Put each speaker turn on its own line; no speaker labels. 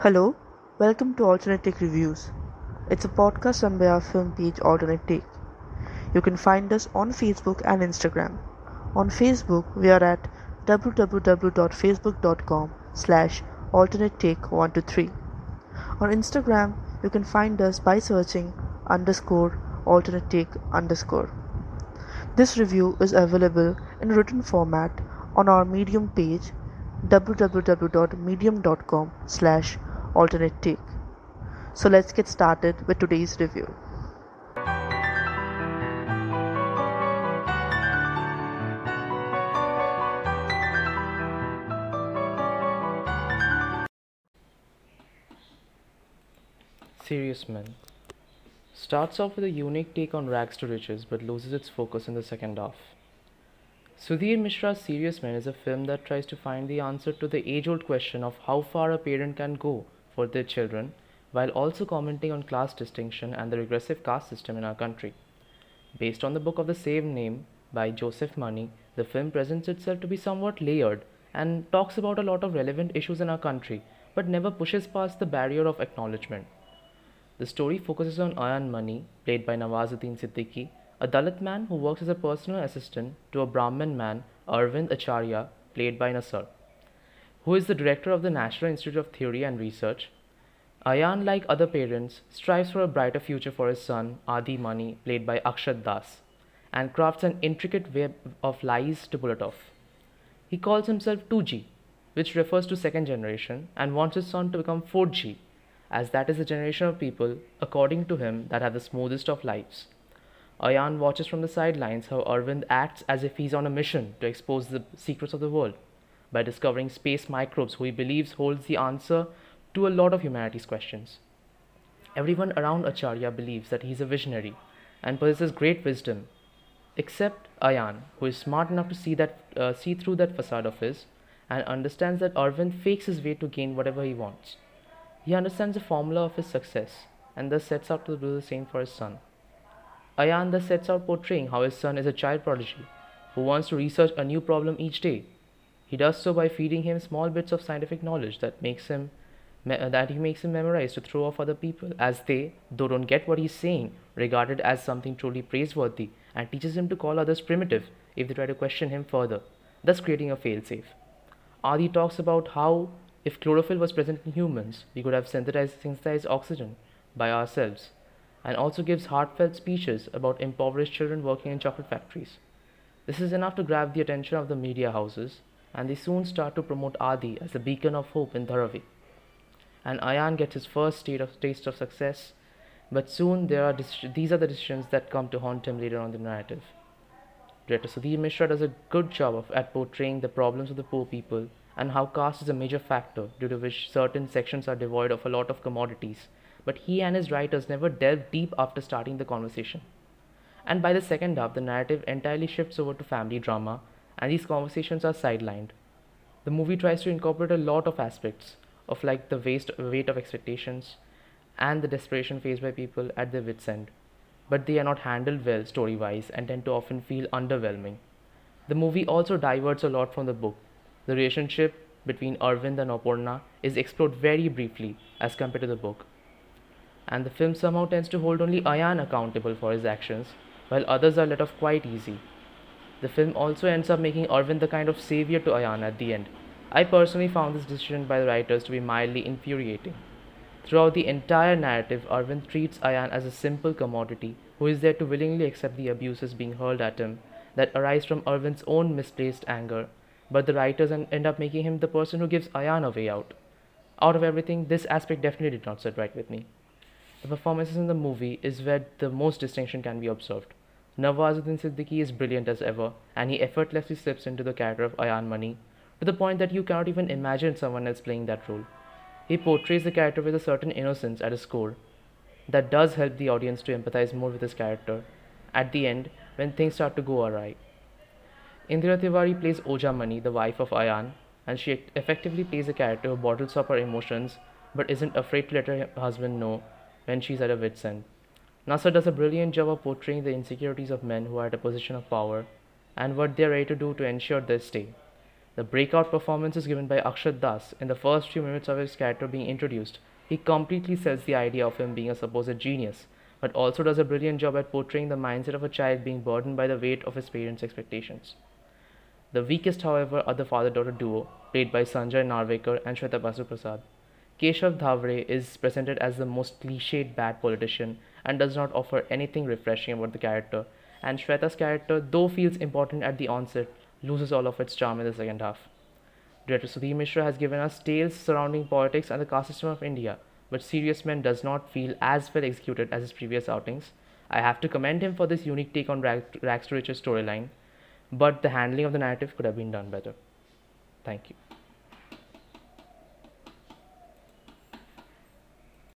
Hello, welcome to Alternate Take Reviews. It's a podcast run by our film page Alternate Take. You can find us on Facebook and Instagram. On Facebook, we are at www.facebook.com slash alternate take 123. On Instagram, you can find us by searching underscore alternate take underscore. This review is available in written format on our Medium page www.medium.com slash alternate take. So let's get started with today's review.
Serious Men starts off with a unique take on rags to riches but loses its focus in the second half. Sudhir Mishra's Serious Men is a film that tries to find the answer to the age old question of how far a parent can go for their children while also commenting on class distinction and the regressive caste system in our country. Based on the book of the same name by Joseph Manu, the film presents itself to be somewhat layered and talks about a lot of relevant issues in our country but never pushes past the barrier of acknowledgement. The story focuses on Ayan Mani, played by Nawazuddin Siddiqui, a Dalit man who works as a personal assistant to a Brahmin man, Arvind Acharya, played by Nassar, who is the director of the National Institute of Theory and Research. Ayan, like other parents, strives for a brighter future for his son, Adi Mani, played by Akshat Das, and crafts an intricate web of lies to pull it off. He calls himself 2G, which refers to second generation, and wants his son to become 4G, as that is the generation of people, according to him, that have the smoothest of lives. Ayan watches from the sidelines how Arvind acts as if he's on a mission to expose the secrets of the world by discovering space microbes who he believes holds the answer to a lot of humanity's questions. Everyone around Acharya believes that he's a visionary and possesses great wisdom, except Ayan, who is smart enough to see that uh, see through that facade of his and understands that Arvind fakes his way to gain whatever he wants. He understands the formula of his success and thus sets out to do the same for his son. Ayan thus sets out portraying how his son is a child prodigy who wants to research a new problem each day. He does so by feeding him small bits of scientific knowledge that makes him uh, that he makes him memorize to throw off other people as they, though don't get what he's saying, regard it as something truly praiseworthy and teaches him to call others primitive if they try to question him further, thus creating a failsafe. Adi talks about how if chlorophyll was present in humans, we could have synthesized, synthesized oxygen by ourselves, and also gives heartfelt speeches about impoverished children working in chocolate factories. This is enough to grab the attention of the media houses, and they soon start to promote Adi as a beacon of hope in Dharavi. And Ayan gets his first of, taste of success, but soon there are these are the decisions that come to haunt him later on the narrative. Director Sudhir Mishra does a good job of, at portraying the problems of the poor people and how caste is a major factor due to which certain sections are devoid of a lot of commodities. But he and his writers never delve deep after starting the conversation. And by the second half, the narrative entirely shifts over to family drama, and these conversations are sidelined. The movie tries to incorporate a lot of aspects of like the waste, weight of expectations and the desperation faced by people at their wits' end, but they are not handled well story wise and tend to often feel underwhelming. The movie also diverts a lot from the book, the relationship between Arvind and Aparna is explored very briefly as compared to the book. And the film somehow tends to hold only Ayan accountable for his actions, while others are let off quite easy. The film also ends up making Arvind the kind of savior to Ayan at the end. I personally found this decision by the writers to be mildly infuriating. Throughout the entire narrative, Arvind treats Ayan as a simple commodity who is there to willingly accept the abuses being hurled at him that arise from Arvind's own misplaced anger but the writers end up making him the person who gives Ayan a way out. Out of everything, this aspect definitely did not sit right with me. The performances in the movie is where the most distinction can be observed. Nawazuddin Siddiqui is brilliant as ever, and he effortlessly slips into the character of Ayan Mani to the point that you cannot even imagine someone else playing that role. He portrays the character with a certain innocence at his core that does help the audience to empathize more with his character at the end when things start to go awry. Indira Tiwari plays Oja Mani, the wife of Ayan, and she effectively plays a character who bottles up her emotions but isn't afraid to let her husband know when she's at her wit's end. Nassar does a brilliant job of portraying the insecurities of men who are at a position of power and what they're ready to do to ensure their stay. The breakout performance is given by Akshat Das. In the first few minutes of his character being introduced, he completely sells the idea of him being a supposed genius, but also does a brilliant job at portraying the mindset of a child being burdened by the weight of his parents' expectations. The weakest, however, are the father daughter duo, played by Sanjay Narvekar and Shweta Basu Prasad. Keshav Dhavre is presented as the most cliched bad politician and does not offer anything refreshing about the character, and Shweta's character, though feels important at the onset, loses all of its charm in the second half. Director Sudhir Mishra has given us tales surrounding politics and the caste system of India, but Serious Men does not feel as well executed as his previous outings. I have to commend him for this unique take on Rags to Riches storyline, but the handling of the narrative could have been done better. Thank you.